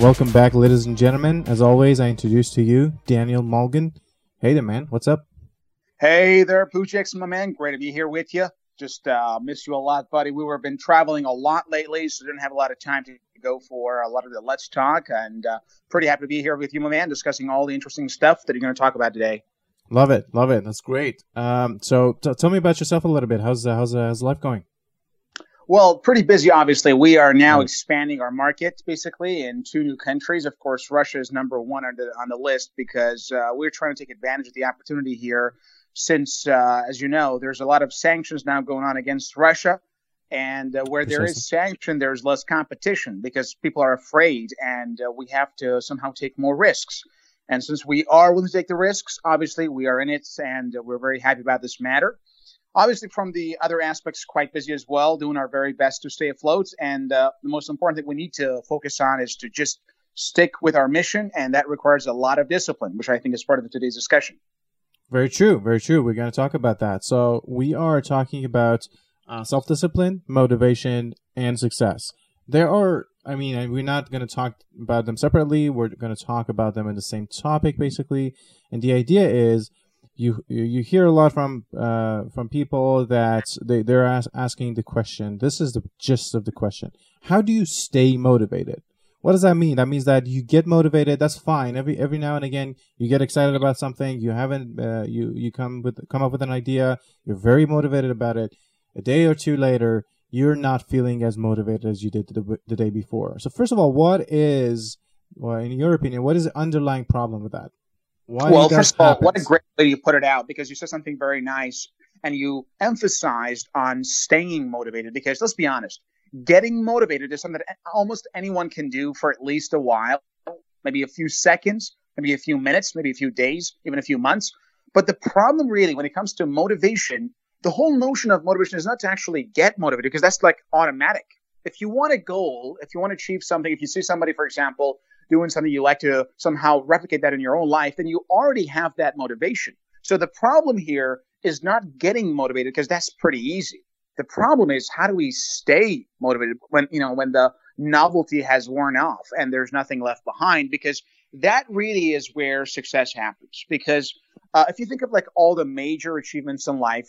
Welcome back, ladies and gentlemen. As always, I introduce to you Daniel Mulgan. Hey there, man. What's up? Hey there, Poochix, my man. Great to be here with you. Just uh, miss you a lot, buddy. We were been traveling a lot lately, so didn't have a lot of time to go for a lot of the Let's Talk. And uh, pretty happy to be here with you, my man, discussing all the interesting stuff that you're going to talk about today. Love it, love it. That's great. Um, so t- tell me about yourself a little bit. How's uh, how's uh, how's life going? Well, pretty busy, obviously. We are now expanding our market basically in two new countries. Of course, Russia is number one on the, on the list because uh, we're trying to take advantage of the opportunity here. Since, uh, as you know, there's a lot of sanctions now going on against Russia. And uh, where there is sanction, there's less competition because people are afraid and uh, we have to somehow take more risks. And since we are willing to take the risks, obviously we are in it and we're very happy about this matter obviously from the other aspects quite busy as well doing our very best to stay afloat. And uh, the most important thing we need to focus on is to just stick with our mission and that requires a lot of discipline which i think is part of today's discussion. Very true very true. We're going to talk about that. So we are talking about uh, self-discipline motivation and success. There are i mean we're not going to talk about them separately. We're going to talk about them in the same topic basically. And the idea is you you hear a lot from uh, from people that they they're as- asking the question. This is the gist of the question: How do you stay motivated? What does that mean? That means that you get motivated. That's fine. Every every now and again, you get excited about something. You haven't uh, you you come with come up with an idea. You're very motivated about it. A day or two later, you're not feeling as motivated as you did the, the day before. So first of all, what is well, in your opinion, what is the underlying problem with that? Why well, first of all, happens? what a great way you put it out because you said something very nice and you emphasized on staying motivated because let's be honest, getting motivated is something that almost anyone can do for at least a while, maybe a few seconds, maybe a few minutes, maybe a few days, even a few months. But the problem really when it comes to motivation, the whole notion of motivation is not to actually get motivated because that's like automatic. If you want a goal, if you want to achieve something, if you see somebody, for example, doing something you like to somehow replicate that in your own life, then you already have that motivation. So the problem here is not getting motivated because that's pretty easy. The problem is how do we stay motivated when, you know, when the novelty has worn off and there's nothing left behind because that really is where success happens. Because uh, if you think of like all the major achievements in life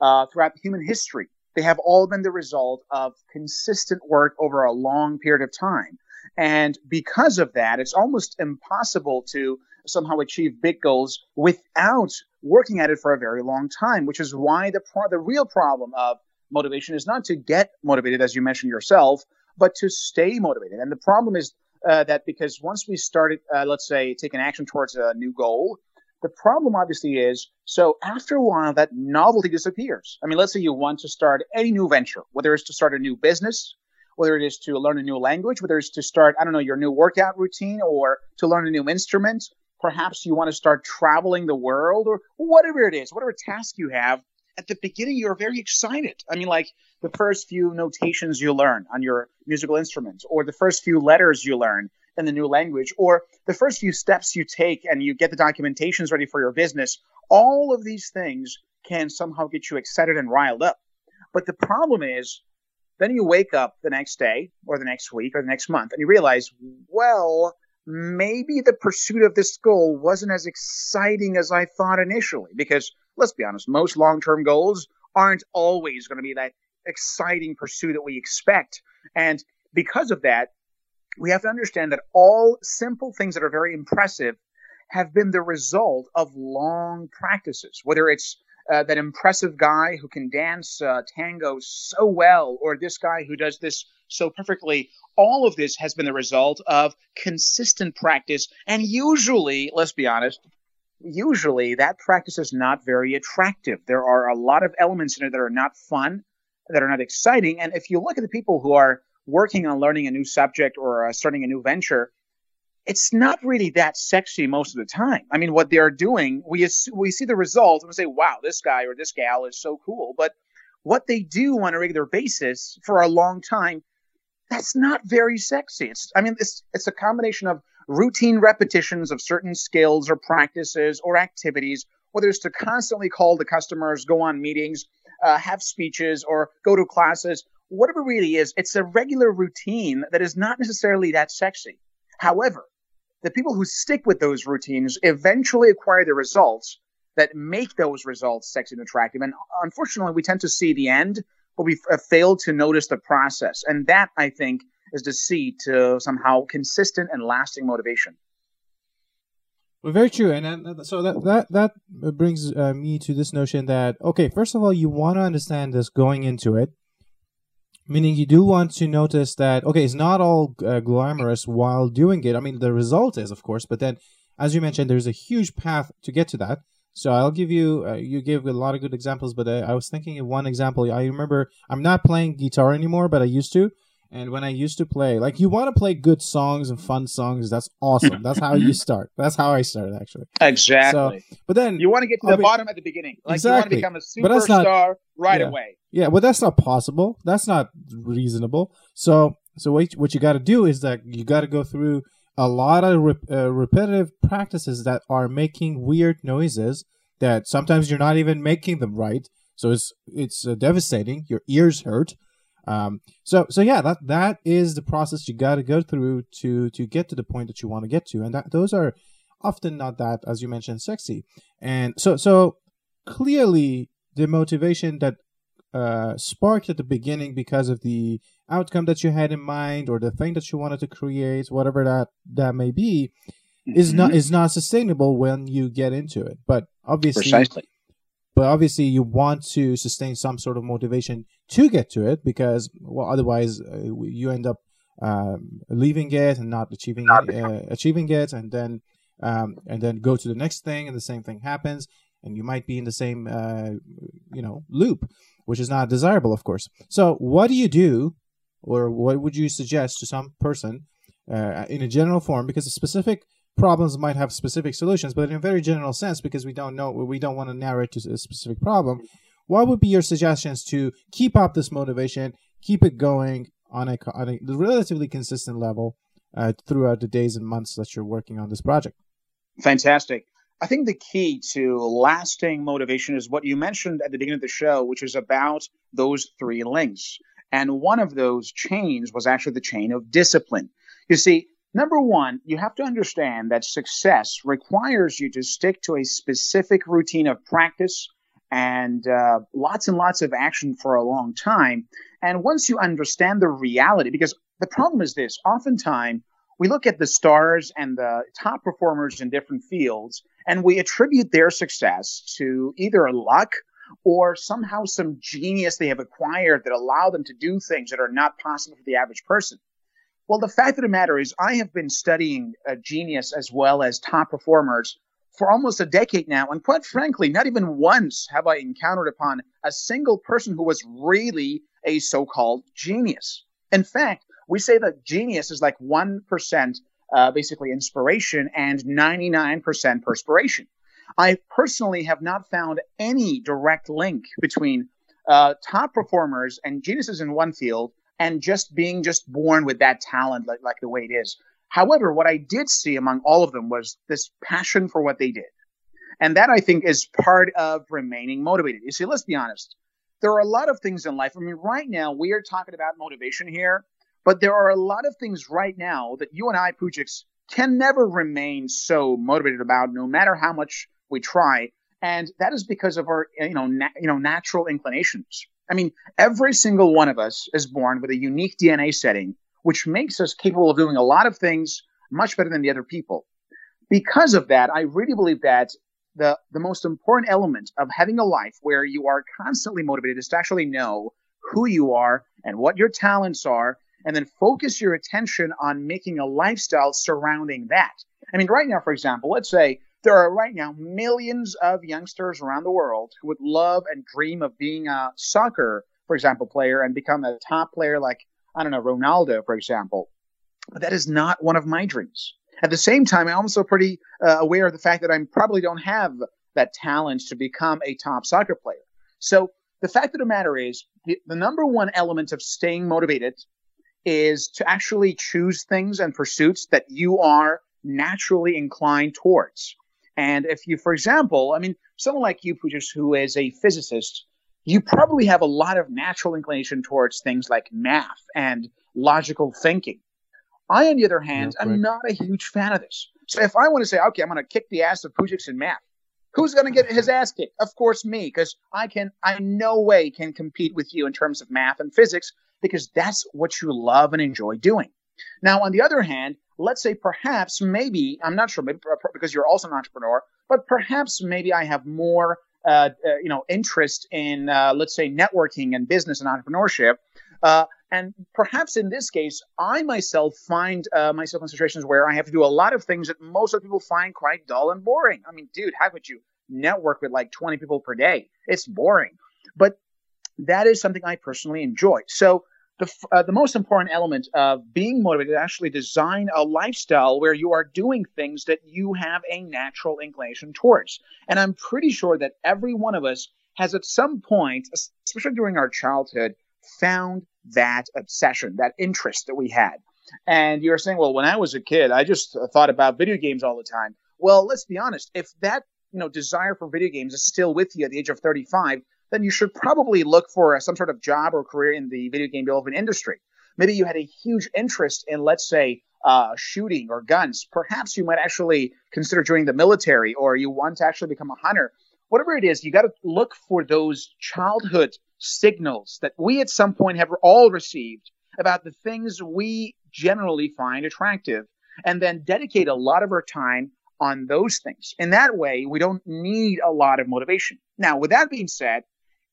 uh, throughout human history, they have all been the result of consistent work over a long period of time. And because of that, it's almost impossible to somehow achieve big goals without working at it for a very long time, which is why the, pro- the real problem of motivation is not to get motivated, as you mentioned yourself, but to stay motivated. And the problem is uh, that because once we started, uh, let's say, taking action towards a new goal, the problem obviously is so after a while that novelty disappears. I mean, let's say you want to start any new venture, whether it's to start a new business, whether it is to learn a new language, whether it's to start, I don't know, your new workout routine or to learn a new instrument. Perhaps you want to start traveling the world or whatever it is, whatever task you have. At the beginning, you're very excited. I mean, like the first few notations you learn on your musical instrument, or the first few letters you learn in the new language, or the first few steps you take and you get the documentations ready for your business. All of these things can somehow get you excited and riled up. But the problem is then you wake up the next day or the next week or the next month and you realize, well, maybe the pursuit of this goal wasn't as exciting as I thought initially. Because let's be honest, most long term goals aren't always going to be that exciting pursuit that we expect. And because of that, we have to understand that all simple things that are very impressive have been the result of long practices, whether it's uh, that impressive guy who can dance uh, tango so well, or this guy who does this so perfectly. All of this has been the result of consistent practice. And usually, let's be honest, usually that practice is not very attractive. There are a lot of elements in it that are not fun, that are not exciting. And if you look at the people who are working on learning a new subject or uh, starting a new venture, it's not really that sexy most of the time. I mean, what they're doing, we we see the results and we say, "Wow, this guy or this gal is so cool." But what they do on a regular basis for a long time, that's not very sexy. It's, I mean, it's it's a combination of routine repetitions of certain skills or practices or activities, whether it's to constantly call the customers, go on meetings, uh, have speeches, or go to classes. Whatever really is, it's a regular routine that is not necessarily that sexy. However, the people who stick with those routines eventually acquire the results that make those results sexy and attractive. And unfortunately, we tend to see the end, but we uh, fail to notice the process. And that, I think, is the seed to somehow consistent and lasting motivation. Well, very true, and, and so that that that brings uh, me to this notion that okay, first of all, you want to understand this going into it, meaning you do want to notice that okay, it's not all uh, glamorous while doing it. I mean, the result is, of course, but then, as you mentioned, there's a huge path to get to that. So I'll give you uh, you give a lot of good examples, but I, I was thinking of one example. I remember I'm not playing guitar anymore, but I used to. And when I used to play, like you want to play good songs and fun songs, that's awesome. That's how you start. That's how I started actually. Exactly. So, but then you want to get to the bottom at the beginning. Like exactly. you want to become a superstar not, right yeah. away. Yeah, but that's not possible. That's not reasonable. So, so what what you got to do is that you got to go through a lot of rep, uh, repetitive practices that are making weird noises that sometimes you're not even making them right. So it's it's uh, devastating. Your ears hurt. Um, so so yeah, that that is the process you got to go through to to get to the point that you want to get to, and that those are often not that, as you mentioned, sexy. And so so clearly the motivation that uh, sparked at the beginning because of the outcome that you had in mind or the thing that you wanted to create, whatever that that may be, mm-hmm. is not is not sustainable when you get into it. But obviously, precisely but obviously you want to sustain some sort of motivation to get to it because well otherwise uh, you end up um, leaving it and not achieving uh, achieving it. And then um, and then go to the next thing and the same thing happens and you might be in the same uh, you know loop which is not desirable of course. So what do you do or what would you suggest to some person uh, in a general form? Because a specific problems might have specific solutions, but in a very general sense, because we don't know, we don't want to narrow it to a specific problem. What would be your suggestions to keep up this motivation, keep it going on a, on a relatively consistent level uh, throughout the days and months that you're working on this project? Fantastic. I think the key to lasting motivation is what you mentioned at the beginning of the show, which is about those three links. And one of those chains was actually the chain of discipline. You see, Number one, you have to understand that success requires you to stick to a specific routine of practice and uh, lots and lots of action for a long time. And once you understand the reality, because the problem is this oftentimes we look at the stars and the top performers in different fields and we attribute their success to either luck or somehow some genius they have acquired that allow them to do things that are not possible for the average person. Well, the fact of the matter is, I have been studying uh, genius as well as top performers for almost a decade now. And quite frankly, not even once have I encountered upon a single person who was really a so called genius. In fact, we say that genius is like 1% uh, basically inspiration and 99% perspiration. I personally have not found any direct link between uh, top performers and geniuses in one field and just being just born with that talent like, like the way it is. However, what I did see among all of them was this passion for what they did. And that I think is part of remaining motivated. You see, let's be honest. There are a lot of things in life. I mean, right now we are talking about motivation here, but there are a lot of things right now that you and I, Pujiks, can never remain so motivated about, no matter how much we try. And that is because of our, you know, na- you know, natural inclinations. I mean, every single one of us is born with a unique DNA setting, which makes us capable of doing a lot of things much better than the other people. Because of that, I really believe that the, the most important element of having a life where you are constantly motivated is to actually know who you are and what your talents are, and then focus your attention on making a lifestyle surrounding that. I mean, right now, for example, let's say there are right now millions of youngsters around the world who would love and dream of being a soccer, for example, player and become a top player like, I don't know, Ronaldo, for example. But that is not one of my dreams. At the same time, I'm also pretty uh, aware of the fact that I probably don't have that talent to become a top soccer player. So the fact of the matter is, the, the number one element of staying motivated is to actually choose things and pursuits that you are naturally inclined towards. And if you, for example, I mean, someone like you, Pujas, who is a physicist, you probably have a lot of natural inclination towards things like math and logical thinking. I, on the other hand, am not a huge fan of this. So if I want to say, okay, I'm going to kick the ass of Pujix in math, who's going to get his ass kicked? Of course, me, because I can, I no way can compete with you in terms of math and physics because that's what you love and enjoy doing. Now, on the other hand, let's say perhaps maybe I'm not sure maybe because you're also an entrepreneur, but perhaps maybe I have more uh, uh, you know interest in uh, let's say networking and business and entrepreneurship. Uh, and perhaps in this case, I myself find uh, myself in situations where I have to do a lot of things that most of people find quite dull and boring. I mean, dude, how could you network with like 20 people per day? It's boring. But that is something I personally enjoy. So the, uh, the most important element of being motivated is actually design a lifestyle where you are doing things that you have a natural inclination towards. And I'm pretty sure that every one of us has at some point, especially during our childhood, found that obsession, that interest that we had. And you're saying, well, when I was a kid, I just thought about video games all the time. Well, let's be honest. If that you know desire for video games is still with you at the age of 35, then you should probably look for some sort of job or career in the video game development industry. Maybe you had a huge interest in, let's say, uh, shooting or guns. Perhaps you might actually consider joining the military or you want to actually become a hunter. Whatever it is, you got to look for those childhood signals that we at some point have all received about the things we generally find attractive and then dedicate a lot of our time on those things. In that way, we don't need a lot of motivation. Now, with that being said,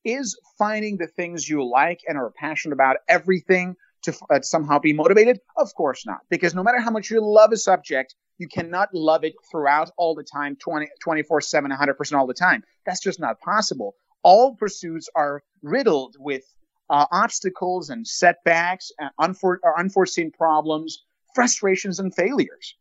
is finding the things you like and are passionate about everything to uh, somehow be motivated? Of course not. Because no matter how much you love a subject, you cannot love it throughout all the time, 20, 24 7, 100% all the time. That's just not possible. All pursuits are riddled with uh, obstacles and setbacks, and unfor- unforeseen problems, frustrations, and failures.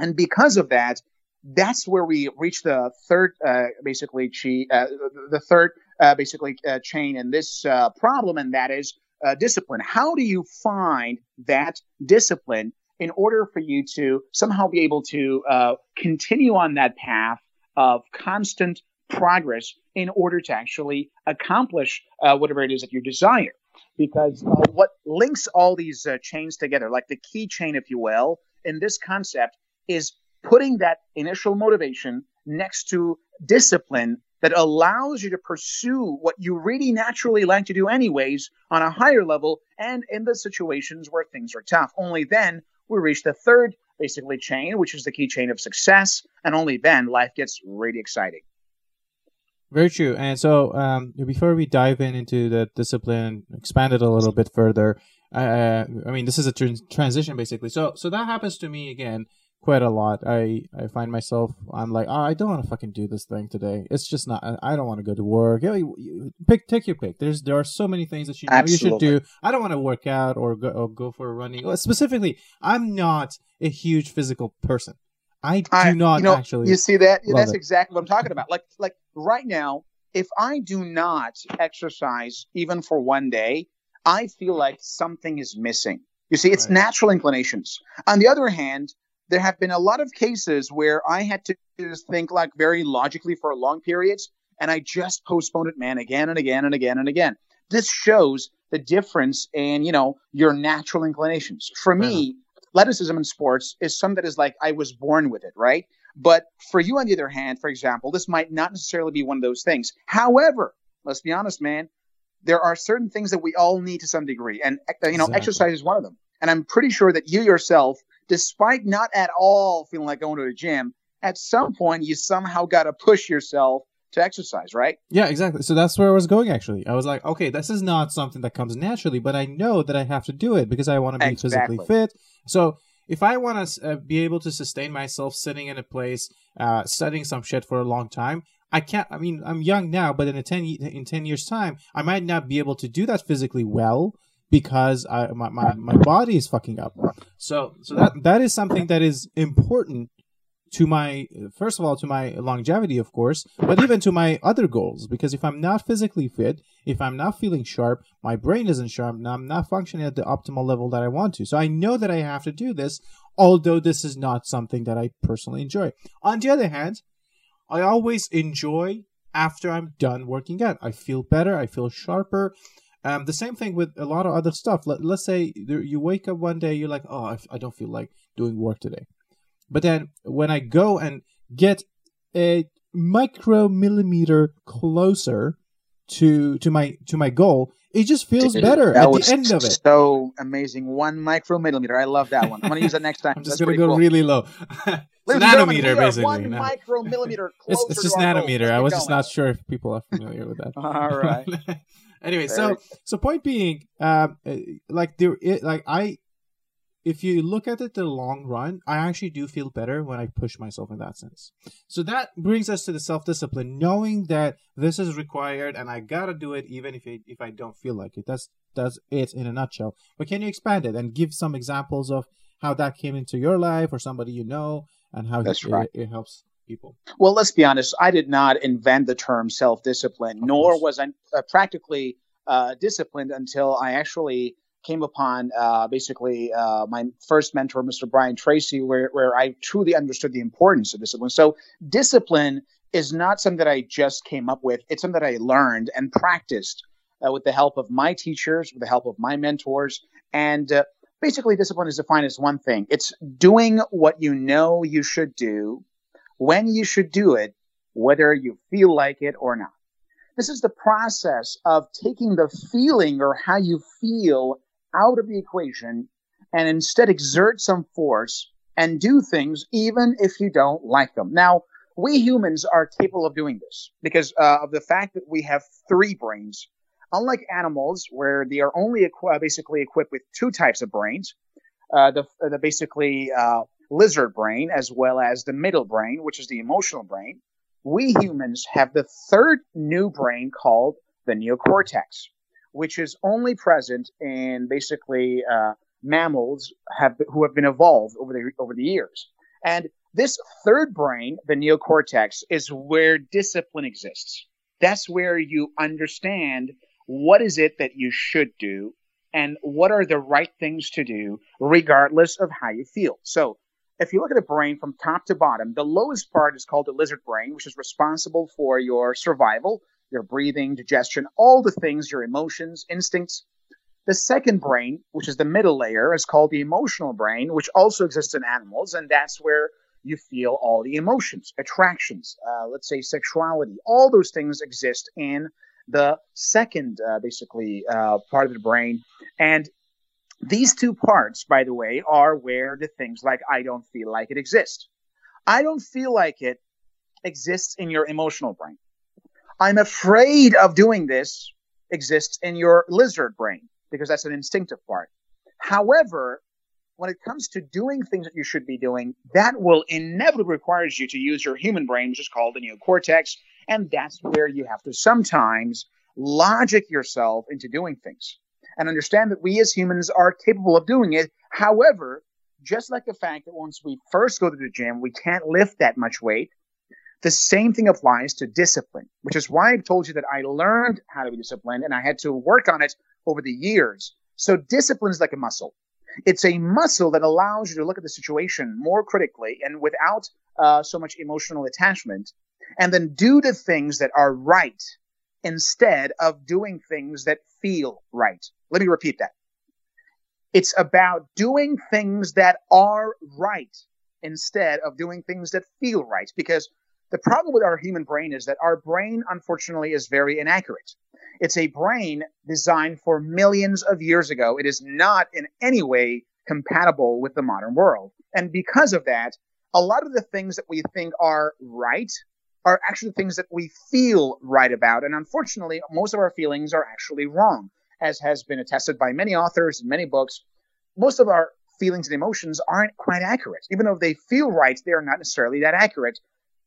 And because of that, that's where we reach the third, uh, basically, chi, uh, the third uh, basically uh, chain in this uh, problem, and that is uh, discipline. How do you find that discipline in order for you to somehow be able to uh, continue on that path of constant progress in order to actually accomplish uh, whatever it is that you desire? Because what links all these chains together, like the key chain, if you will, in this concept, is putting that initial motivation next to discipline that allows you to pursue what you really naturally like to do anyways on a higher level and in the situations where things are tough. Only then we reach the third basically chain, which is the key chain of success, and only then life gets really exciting. Very true. And so, um, before we dive in into the discipline, expand it a little bit further. Uh, I mean, this is a tr- transition basically. So, so that happens to me again quite a lot. I I find myself I'm like oh, I don't want to fucking do this thing today. It's just not. I don't want to go to work. You, you, pick take your pick. There's there are so many things that you know you should do. I don't want to work out or go or go for a running. Specifically, I'm not a huge physical person. I do I, not you know, actually. You see that? That's it. exactly what I'm talking about. Like like right now, if I do not exercise even for one day, I feel like something is missing. You see, it's right. natural inclinations. On the other hand, there have been a lot of cases where I had to think like very logically for long periods, and I just postponed it, man, again and again and again and again. This shows the difference in you know your natural inclinations. For me, mm-hmm. athleticism in sports is something that is like I was born with it, right? But for you, on the other hand, for example, this might not necessarily be one of those things. However, let's be honest, man, there are certain things that we all need to some degree, and you know, exactly. exercise is one of them. And I'm pretty sure that you yourself despite not at all feeling like going to the gym, at some point you somehow got to push yourself to exercise, right? Yeah, exactly. So that's where I was going actually. I was like, okay, this is not something that comes naturally, but I know that I have to do it because I want to be exactly. physically fit. So if I want to uh, be able to sustain myself sitting in a place, uh, studying some shit for a long time, I can't. I mean, I'm young now, but in a ten in ten years time, I might not be able to do that physically well because I, my, my, my body is fucking up. So so that that is something that is important to my first of all to my longevity of course but even to my other goals. Because if i'm not physically fit if i'm not feeling sharp my brain isn't sharp and i'm not functioning at the optimal level that i want to. So i know that i have to do this although this is not something that i personally enjoy. On the other hand i always enjoy after i'm done working out. I feel better i feel sharper Um, the same thing with a lot of other stuff. Let, let's say you wake up one day, you're like, oh, I, I don't feel like doing work today. But then when I go and get a micro millimeter closer to to my to my goal, it just feels Dude, better at the end of it. So amazing, one micromillimeter. I love that one. I'm gonna use that next time. I'm just That's gonna go cool. really low. nanometer, basically. One micromillimeter. it's, it's just nanometer. I was just not sure if people are familiar with that. All right. anyway, Very. so so point being, um, like there, it, like I if you look at it the long run, I actually do feel better when I push myself in that sense. So that brings us to the self discipline, knowing that this is required and I gotta do it even if it, if I don't feel like it. That's that's it in a nutshell. But can you expand it and give some examples of how that came into your life or somebody you know and how it, right. it, it helps people? Well, let's be honest. I did not invent the term self discipline, nor was I uh, practically uh, disciplined until I actually came upon uh, basically uh, my first mentor, Mr. Brian Tracy, where, where I truly understood the importance of discipline. So, discipline is not something that I just came up with, it's something that I learned and practiced uh, with the help of my teachers, with the help of my mentors. And uh, basically, discipline is defined as one thing it's doing what you know you should do, when you should do it, whether you feel like it or not. This is the process of taking the feeling or how you feel out of the equation and instead exert some force and do things even if you don't like them. Now, we humans are capable of doing this because uh, of the fact that we have three brains. Unlike animals, where they are only equi- basically equipped with two types of brains, uh, the, the basically uh, lizard brain as well as the middle brain, which is the emotional brain, we humans have the third new brain called the neocortex which is only present in basically uh, mammals have who have been evolved over the over the years. And this third brain, the neocortex, is where discipline exists. That's where you understand what is it that you should do and what are the right things to do regardless of how you feel. So if you look at a brain from top to bottom, the lowest part is called the lizard brain, which is responsible for your survival your breathing, digestion, all the things, your emotions, instincts. The second brain, which is the middle layer, is called the emotional brain, which also exists in animals, and that's where you feel all the emotions, attractions, uh, let's say sexuality, all those things exist in the second, uh, basically, uh, part of the brain. And these two parts, by the way, are where the things like I don't feel like it exist. I don't feel like it exists in your emotional brain. I'm afraid of doing this exists in your lizard brain because that's an instinctive part. However, when it comes to doing things that you should be doing, that will inevitably require you to use your human brain, which is called the neocortex. And that's where you have to sometimes logic yourself into doing things and understand that we as humans are capable of doing it. However, just like the fact that once we first go to the gym, we can't lift that much weight. The same thing applies to discipline, which is why I've told you that I learned how to be disciplined and I had to work on it over the years. So discipline is like a muscle. It's a muscle that allows you to look at the situation more critically and without uh, so much emotional attachment, and then do the things that are right instead of doing things that feel right. Let me repeat that. It's about doing things that are right instead of doing things that feel right because the problem with our human brain is that our brain, unfortunately, is very inaccurate. It's a brain designed for millions of years ago. It is not in any way compatible with the modern world. And because of that, a lot of the things that we think are right are actually things that we feel right about. And unfortunately, most of our feelings are actually wrong, as has been attested by many authors and many books. Most of our feelings and emotions aren't quite accurate. Even though they feel right, they are not necessarily that accurate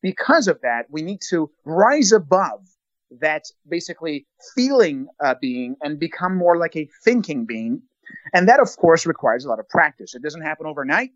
because of that, we need to rise above that basically feeling uh, being and become more like a thinking being. And that, of course, requires a lot of practice. It doesn't happen overnight,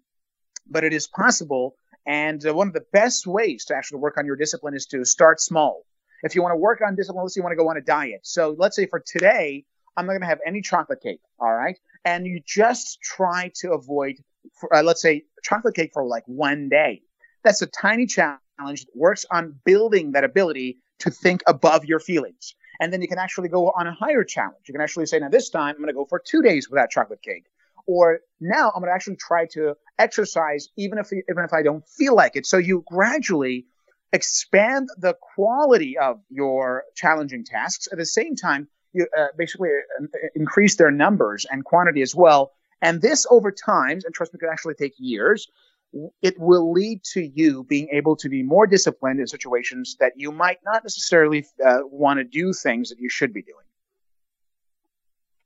but it is possible. And uh, one of the best ways to actually work on your discipline is to start small. If you want to work on discipline, let's say you want to go on a diet. So let's say for today, I'm not going to have any chocolate cake. All right. And you just try to avoid, for, uh, let's say, chocolate cake for like one day. That's a tiny challenge that works on building that ability to think above your feelings. And then you can actually go on a higher challenge. You can actually say, now this time I'm going to go for two days without chocolate cake. Or now I'm going to actually try to exercise even if, even if I don't feel like it. So you gradually expand the quality of your challenging tasks. At the same time, you uh, basically uh, increase their numbers and quantity as well. And this over time, and trust me, could actually take years, it will lead to you being able to be more disciplined in situations that you might not necessarily uh, want to do things that you should be doing.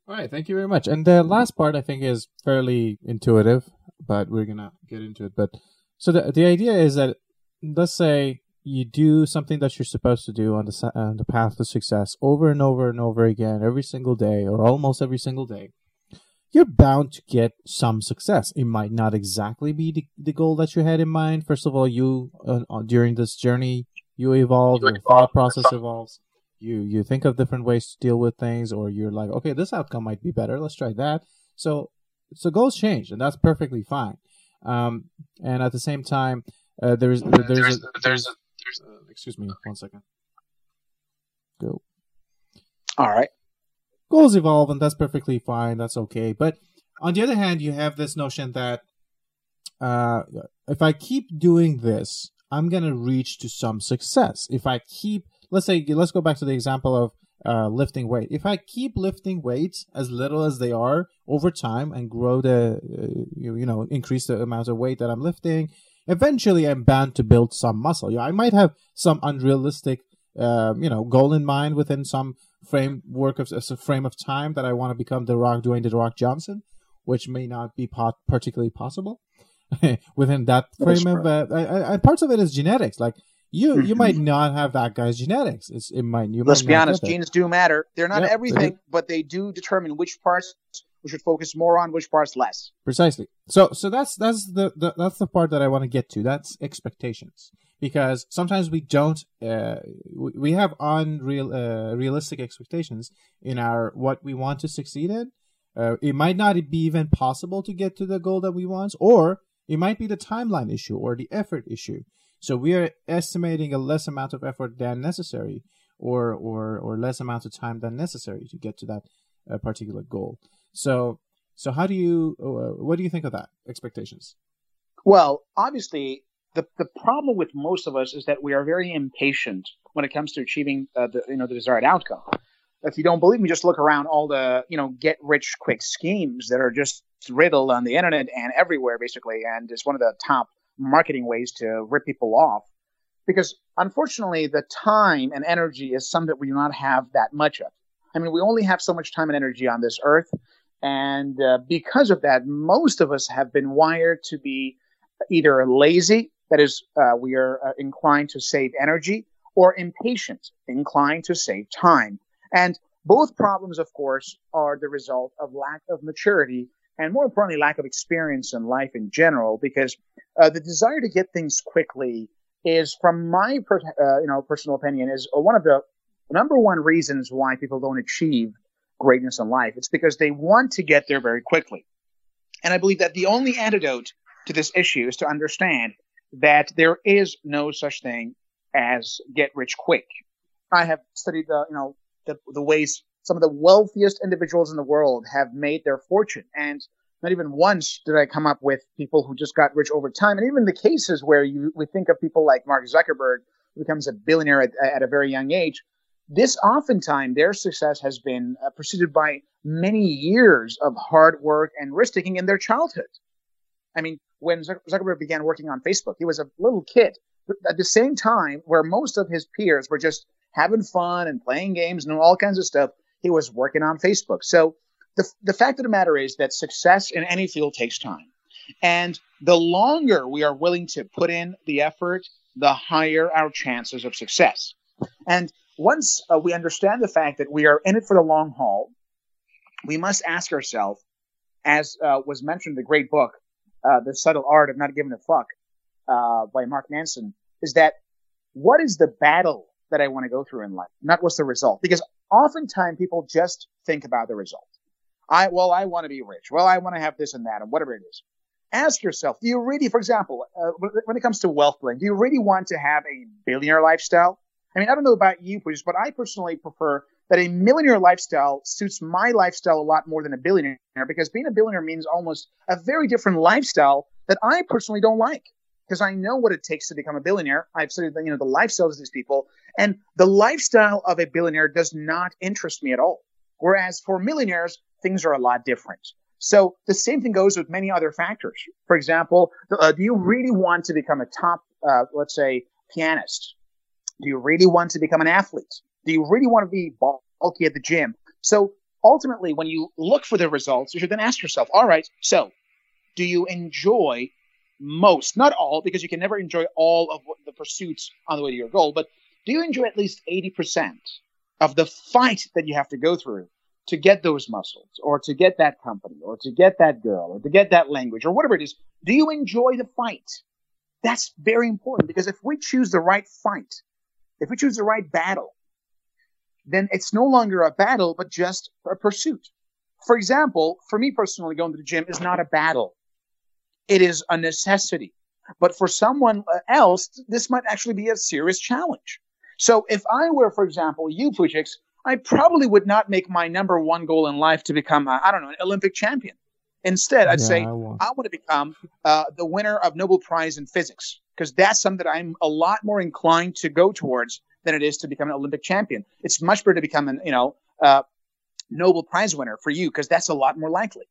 All right, thank you very much. And the last part I think is fairly intuitive, but we're gonna get into it. But so the the idea is that let's say you do something that you're supposed to do on the on the path to success over and over and over again every single day or almost every single day you're bound to get some success. It might not exactly be the, the goal that you had in mind. First of all, you uh, uh during this journey you evolve, your thought process evolves. You you think of different ways to deal with things, or you're like, okay, this outcome might be better. Let's try that. So so goals change, and that's perfectly fine. Um, and at the same time, uh, there's there's there's, a, there's, a, there's uh, excuse me one second. Go. All right goals evolve, and that's perfectly fine. That's okay. But on the other hand, you have this notion that uh, if I keep doing this, I'm gonna reach to some success. If I keep, let's say, let's go back to the example of uh, lifting weight. If I keep lifting weights as little as they are over time and grow the, uh, you, you know, increase the amount of weight that I'm lifting, eventually I'm bound to build some muscle. Yeah, I might have some unrealistic, uh, you know, goal in mind within some framework of as a frame of time that I want to become the Rock, Dwayne the Rock Johnson, which may not be pot- particularly possible within that frame of. Uh, I, I, parts of it is genetics, like. You you might mm-hmm. not have that guy's genetics. It's, it might. You Let's might be honest. Genes do matter. They're not everything, they but they do determine which parts we should focus more on, which parts less. Precisely. So so that's that's the, the that's the part that I want to get to. That's expectations because sometimes we don't uh, we have unreal uh, realistic expectations in our what we want to succeed in uh, it might not be even possible to get to the goal that we want or it might be the timeline issue or the effort issue so we are estimating a less amount of effort than necessary or or or less amount of time than necessary to get to that uh, particular goal. So so how do you uh, what do you think of that? Expectations? Well obviously the, the problem with most of us is that we are very impatient when it comes to achieving uh, the you know the desired outcome. If you don't believe me, just look around all the you know get rich quick schemes that are just riddled on the internet and everywhere basically, and it's one of the top marketing ways to rip people off. Because unfortunately, the time and energy is something that we do not have that much of. I mean, we only have so much time and energy on this earth, and uh, because of that, most of us have been wired to be either lazy that is, uh, we are uh, inclined to save energy, or impatient, inclined to save time. And both problems, of course, are the result of lack of maturity and more importantly, lack of experience in life in general, because uh, the desire to get things quickly is, from my per- uh, you know personal opinion, is one of the number one reasons why people don't achieve greatness in life. It's because they want to get there very quickly. And I believe that the only antidote to this issue is to understand that there is no such thing as get rich quick. I have studied the, you know, the, the ways some of the wealthiest individuals in the world have made their fortune. And not even once did I come up with people who just got rich over time. And even the cases where you, we think of people like Mark Zuckerberg, who becomes a billionaire at, at a very young age, this oftentimes their success has been uh, preceded by many years of hard work and risk taking in their childhood. I mean, when Zuckerberg began working on Facebook, he was a little kid. At the same time, where most of his peers were just having fun and playing games and all kinds of stuff, he was working on Facebook. So the, the fact of the matter is that success in any field takes time. And the longer we are willing to put in the effort, the higher our chances of success. And once uh, we understand the fact that we are in it for the long haul, we must ask ourselves, as uh, was mentioned in the great book, uh, the subtle art of not giving a fuck uh, by Mark Manson is that what is the battle that I want to go through in life, not what's the result. Because oftentimes people just think about the result. I well, I want to be rich. Well, I want to have this and that, and whatever it is. Ask yourself: Do you really, for example, uh, when it comes to wealth building, do you really want to have a billionaire lifestyle? I mean, I don't know about you, but I personally prefer that a millionaire lifestyle suits my lifestyle a lot more than a billionaire because being a billionaire means almost a very different lifestyle that I personally don't like because I know what it takes to become a billionaire. I've studied, you know, the lifestyles of these people, and the lifestyle of a billionaire does not interest me at all. Whereas for millionaires, things are a lot different. So the same thing goes with many other factors. For example, uh, do you really want to become a top, uh, let's say, pianist? Do you really want to become an athlete? Do you really want to be bulky at the gym? So ultimately, when you look for the results, you should then ask yourself, all right, so do you enjoy most, not all, because you can never enjoy all of the pursuits on the way to your goal, but do you enjoy at least 80% of the fight that you have to go through to get those muscles or to get that company or to get that girl or to get that language or whatever it is? Do you enjoy the fight? That's very important because if we choose the right fight, if we choose the right battle, then it's no longer a battle, but just a pursuit. For example, for me personally, going to the gym is not a battle. It is a necessity. But for someone else, this might actually be a serious challenge. So if I were, for example, you, Fujix, I probably would not make my number one goal in life to become, I don't know, an Olympic champion. Instead, I'd yeah, say I, I, want to become uh, the winner of Nobel Prize in physics because that's something that I'm a lot more inclined to go towards than it is to become an Olympic champion. It's much better to become an, you know, uh, Nobel Prize winner for you because that's a lot more likely.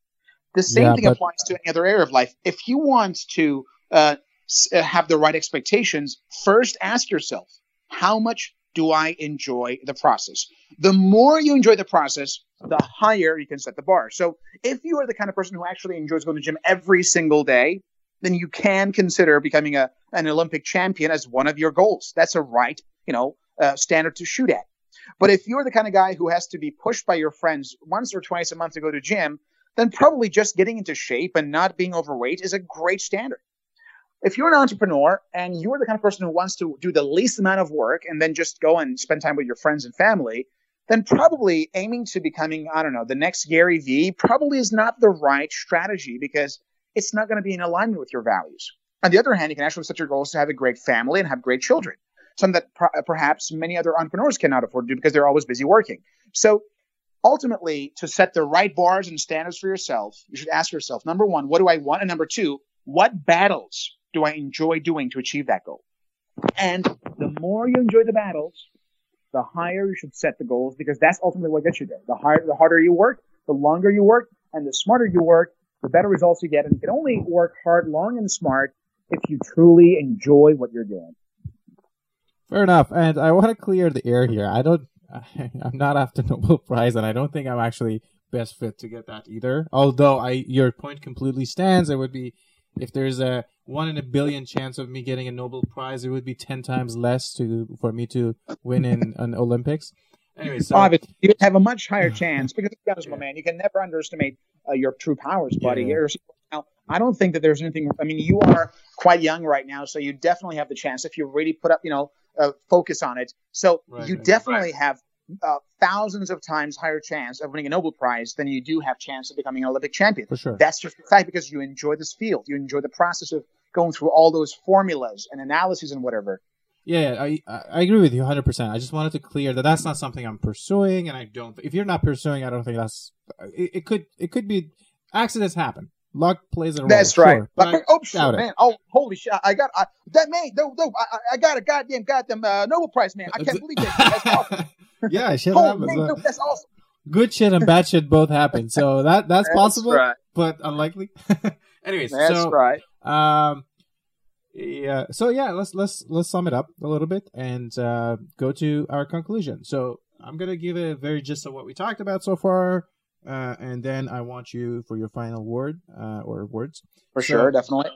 The same yeah, thing but... applies to any other area of life. If you want to uh, uh, have the right expectations, first ask yourself, how much do I enjoy the process? The more you enjoy the process, the higher you can set the bar. So if you are the kind of person who actually enjoys going to the gym every single day, then you can consider becoming a an Olympic champion as one of your goals. That's a right, you know, uh, standard to shoot at. But if you're the kind of guy who has to be pushed by your friends once or twice a month to go to gym, then probably just getting into shape and not being overweight is a great standard. If you're an entrepreneur and you're the kind of person who wants to do the least amount of work and then just go and spend time with your friends and family, then probably aiming to becoming, I don't know, the next Gary Vee probably is not the right strategy because it's not going to be in alignment with your values. On the other hand, you can actually set your goals to have a great family and have great children, something that perhaps many other entrepreneurs cannot afford to do because they're always busy working. So ultimately, to set the right bars and standards for yourself, you should ask yourself, number one, what do I want? And number two, what battles do I enjoy doing to achieve that goal? And the more you enjoy the battles, the higher you should set the goals because that's ultimately what gets you there. The higher, the harder you work, the longer you work, and the smarter you work, the better results you get. And you can only work hard, long, and smart if you truly enjoy what you're doing. Fair enough. And I want to clear the air here. I don't, I'm not after Nobel Prize, and I don't think I'm actually best fit to get that either. Although I, your point completely stands. It would be if there's a one in a billion chance of me getting a Nobel Prize, it would be ten times less to for me to win in an Olympics. Anyway, so Obviously, you have a much higher chance because, to be honest, my man, you can never underestimate uh, your true powers, buddy. Yeah. Now, I don't think that there's anything. I mean, you are quite young right now, so you definitely have the chance if you really put up, you know, uh, focus on it. So right, you definitely right. have uh, thousands of times higher chance of winning a Nobel Prize than you do have chance of becoming an Olympic champion. For sure. That's just the fact because you enjoy this field. You enjoy the process of going through all those formulas and analyses and whatever. Yeah, I I agree with you 100%. I just wanted to clear that that's not something I'm pursuing and I don't if you're not pursuing, I don't think that's it, it could it could be accidents happen. Luck plays a role. That's right. Sure, but, oh, shit, man. It. Oh, holy shit. I got I, that man. No, no, I, I got a goddamn goddamn uh, Nobel Prize, man. I can't believe that. That's awesome. yeah, shit oh, happens. Man, that's awesome. Good shit and bad shit both happen. So that that's, that's possible, right. but unlikely. Anyways, that's so, right. Um, yeah. So yeah, let's let's let's sum it up a little bit and uh, go to our conclusion. So I'm gonna give a very gist of what we talked about so far, uh, and then I want you for your final word uh, or words. For so, sure, definitely.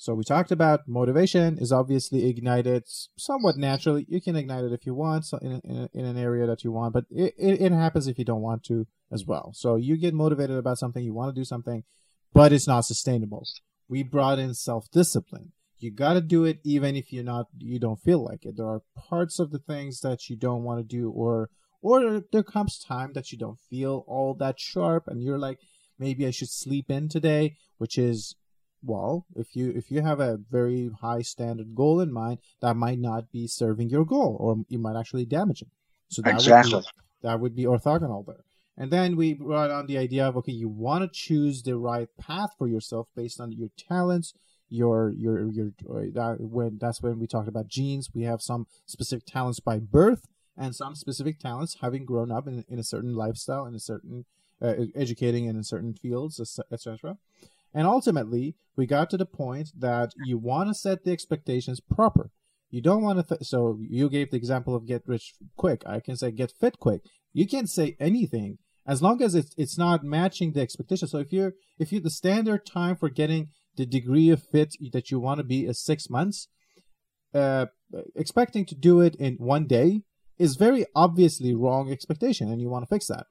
So we talked about motivation is obviously ignited somewhat naturally. You can ignite it if you want so in, in, in, an area that you want, but it, it, it, happens if you don't want to as well. So you get motivated about something, you want to do something, but it's not sustainable. We brought in self-discipline. You got to do it even if you're not, you don't feel like it. There are parts of the things that you don't want to do or, or there comes time that you don't feel all that sharp and you're like, maybe I should sleep in today, which is well if you if you have a very high standard goal in mind that might not be serving your goal or you might actually damage it so that exactly. would be, That would be orthogonal there. And then we brought on the idea of okay, you want to choose the right path for yourself based on your talents, your your your uh, that when that's when we talked about genes. We have some specific talents by birth and some specific talents having grown up in, in a certain lifestyle in a certain uh, educating in certain fields, etc. And ultimately, we got to the point that you want to set the expectations proper. You don't want to. Th- so you gave the example of get rich quick. I can say get fit quick. You can't say anything as long as it's it's not matching the expectation. So if you're if you the standard time for getting the degree of fit that you want to be is six months, uh, expecting to do it in one day is very obviously wrong expectation, and you want to fix that.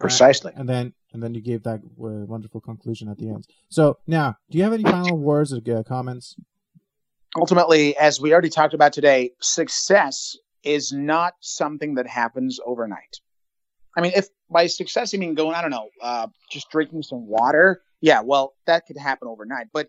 Precisely. Uh, and then and then you gave that uh, wonderful conclusion at the end. So now, do you have any final words or uh, comments? Ultimately, as we already talked about today, success is not something that happens overnight. I mean, if by success you mean going, I don't know, uh, just drinking some water, yeah, well, that could happen overnight. But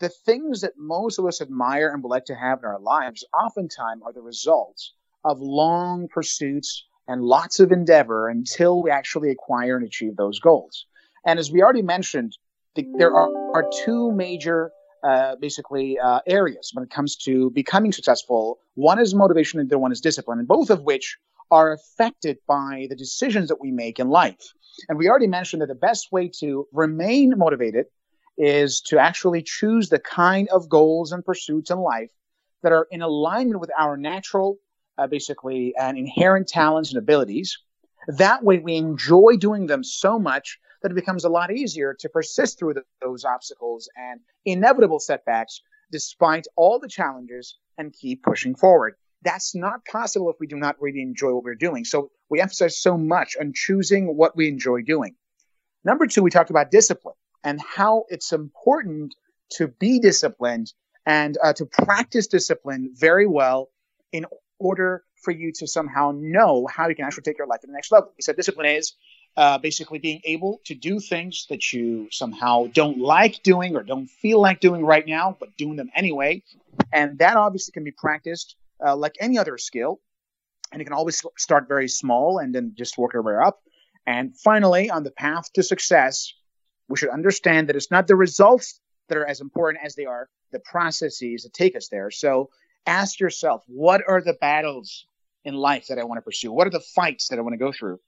the things that most of us admire and would like to have in our lives oftentimes are the results of long pursuits and lots of endeavor until we actually acquire and achieve those goals. And as we already mentioned, the, there are, are, two major, uh, basically, uh, areas when it comes to becoming successful. One is motivation, and the other one is discipline, and both of which are affected by the decisions that we make in life. And we already mentioned that the best way to remain motivated is to actually choose the kind of goals and pursuits in life that are in alignment with our natural uh, basically an inherent talents and abilities. That way, we enjoy doing them so much that it becomes a lot easier to persist through the, those obstacles and inevitable setbacks despite all the challenges and keep pushing forward. That's not possible if we do not really enjoy what we're doing. So we emphasize so much on choosing what we enjoy doing. Number two, we talked about discipline and how it's important to be disciplined and uh, to practice discipline very well in order for you to somehow know how you can actually take your life to the next level. He said discipline is uh, basically being able to do things that you somehow don't like doing or don't feel like doing right now, but doing them anyway. And that obviously can be practiced uh, like any other skill. And you can always start very small and then just work your way up. And finally, on the path to success, we should understand that it's not the results that are as important as they are the processes that take us there. So ask yourself, what are the battles in life that I want to pursue? What are the fights that I want to go through?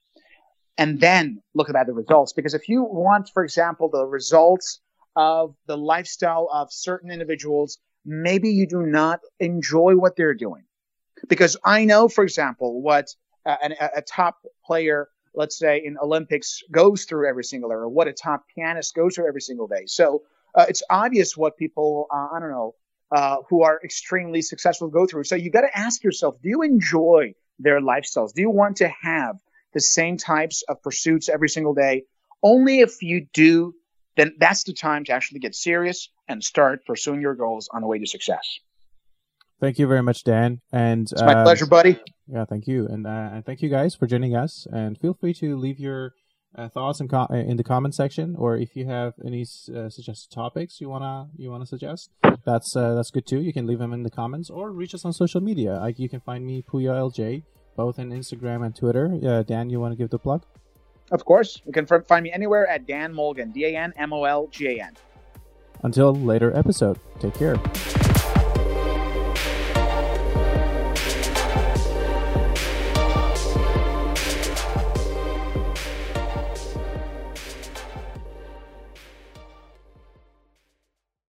And then look at the results. Because if you want, for example, the results of the lifestyle of certain individuals, maybe you do not enjoy what they're doing. Because I know, for example, what a, a, top player, let's say in Olympics, goes through every single day, or what a top pianist goes through every single day. So uh, it's obvious what people, uh, I don't know, uh, who are extremely successful go through. So you got to ask yourself, do you enjoy their lifestyles? Do you want to have the same types of pursuits every single day? Only if you do, then that's the time to actually get serious and start pursuing your goals on the way to success. Thank you very much, Dan. And it's my uh, pleasure, buddy. Yeah, thank you, and uh, and thank you guys for joining us. And feel free to leave your uh, thoughts in, co- in the comment section, or if you have any uh, suggested topics you wanna you wanna suggest, that's uh, that's good too. You can leave them in the comments or reach us on social media. Like you can find me Puya LJ both on Instagram and Twitter. Uh, Dan, you want to give the plug? Of course, you can find me anywhere at Dan Molgan, D A N M O L G A N. Until later episode, take care.